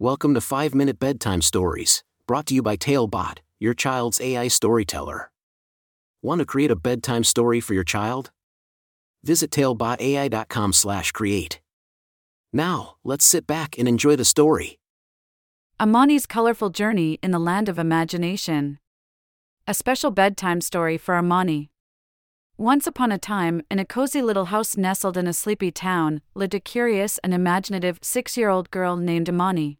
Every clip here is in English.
Welcome to 5 Minute Bedtime Stories, brought to you by Talebot, your child's AI storyteller. Want to create a bedtime story for your child? Visit talebotai.com/create. Now, let's sit back and enjoy the story. Amani's Colorful Journey in the Land of Imagination. A special bedtime story for Amani. Once upon a time, in a cozy little house nestled in a sleepy town, lived a curious and imaginative six year old girl named Amani.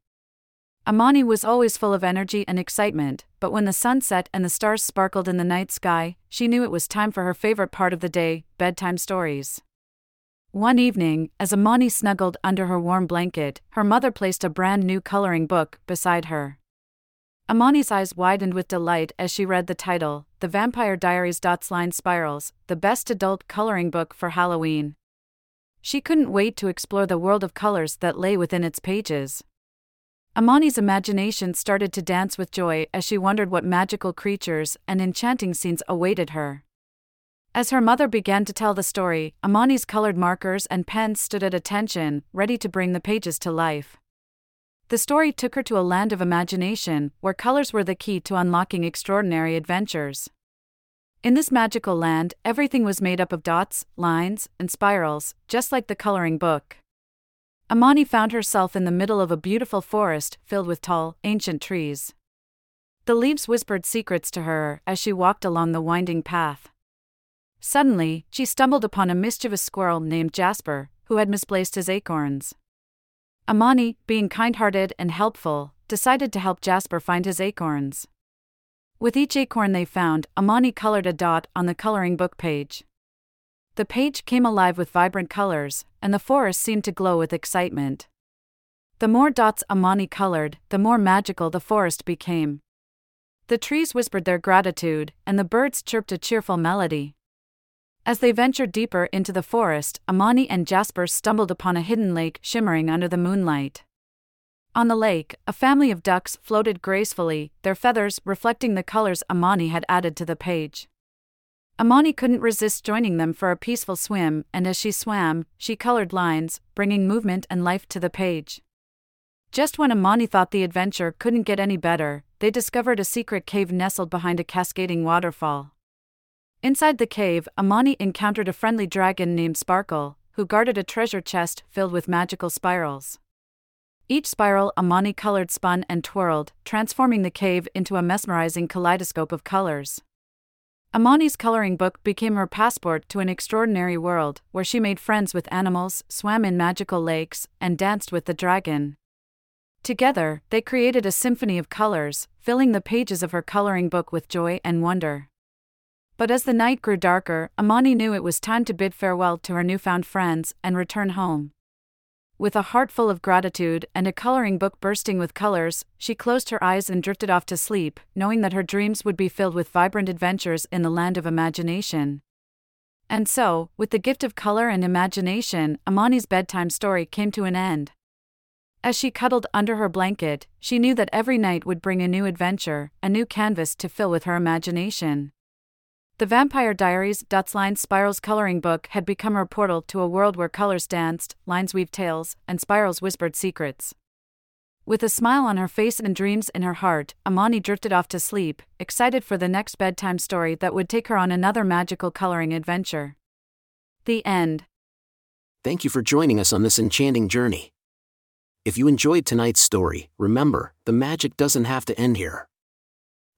Amani was always full of energy and excitement, but when the sun set and the stars sparkled in the night sky, she knew it was time for her favorite part of the day bedtime stories. One evening, as Amani snuggled under her warm blanket, her mother placed a brand new coloring book beside her. Amani's eyes widened with delight as she read the title The Vampire Diaries. Dots Lines Spirals, the best adult coloring book for Halloween. She couldn't wait to explore the world of colors that lay within its pages. Amani's imagination started to dance with joy as she wondered what magical creatures and enchanting scenes awaited her. As her mother began to tell the story, Amani's colored markers and pens stood at attention, ready to bring the pages to life. The story took her to a land of imagination, where colors were the key to unlocking extraordinary adventures. In this magical land, everything was made up of dots, lines, and spirals, just like the coloring book. Amani found herself in the middle of a beautiful forest filled with tall, ancient trees. The leaves whispered secrets to her as she walked along the winding path. Suddenly, she stumbled upon a mischievous squirrel named Jasper, who had misplaced his acorns. Amani, being kind hearted and helpful, decided to help Jasper find his acorns. With each acorn they found, Amani colored a dot on the coloring book page. The page came alive with vibrant colors, and the forest seemed to glow with excitement. The more dots Amani colored, the more magical the forest became. The trees whispered their gratitude, and the birds chirped a cheerful melody. As they ventured deeper into the forest, Amani and Jasper stumbled upon a hidden lake shimmering under the moonlight. On the lake, a family of ducks floated gracefully, their feathers reflecting the colors Amani had added to the page. Amani couldn't resist joining them for a peaceful swim, and as she swam, she colored lines, bringing movement and life to the page. Just when Amani thought the adventure couldn't get any better, they discovered a secret cave nestled behind a cascading waterfall. Inside the cave, Amani encountered a friendly dragon named Sparkle, who guarded a treasure chest filled with magical spirals. Each spiral Amani colored spun and twirled, transforming the cave into a mesmerizing kaleidoscope of colors. Amani's coloring book became her passport to an extraordinary world, where she made friends with animals, swam in magical lakes, and danced with the dragon. Together, they created a symphony of colors, filling the pages of her coloring book with joy and wonder. But as the night grew darker, Amani knew it was time to bid farewell to her newfound friends and return home. With a heart full of gratitude and a coloring book bursting with colors, she closed her eyes and drifted off to sleep, knowing that her dreams would be filled with vibrant adventures in the land of imagination. And so, with the gift of color and imagination, Amani's bedtime story came to an end. As she cuddled under her blanket, she knew that every night would bring a new adventure, a new canvas to fill with her imagination. The Vampire Diaries Dots Lines Spirals coloring book had become her portal to a world where colors danced, lines weaved tales, and spirals whispered secrets. With a smile on her face and dreams in her heart, Amani drifted off to sleep, excited for the next bedtime story that would take her on another magical coloring adventure. The end. Thank you for joining us on this enchanting journey. If you enjoyed tonight's story, remember, the magic doesn't have to end here.